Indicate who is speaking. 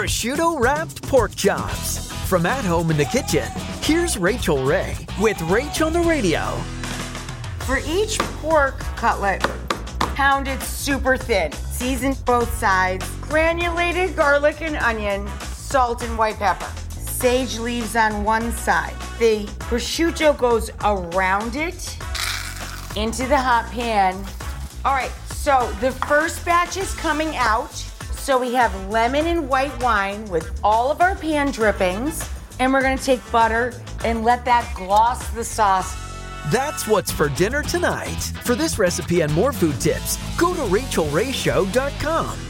Speaker 1: Prosciutto wrapped pork chops. From at home in the kitchen, here's Rachael Ray with Rach on the Radio.
Speaker 2: For each pork cutlet, pound it super thin, season both sides, granulated garlic and onion, salt and white pepper. Sage leaves on one side. The prosciutto goes around it into the hot pan. All right, so the first batch is coming out. So we have lemon and white wine with all of our pan drippings. And we're gonna take butter and let that gloss the sauce.
Speaker 1: That's what's for dinner tonight. For this recipe and more food tips, go to rachaelrayshow.com.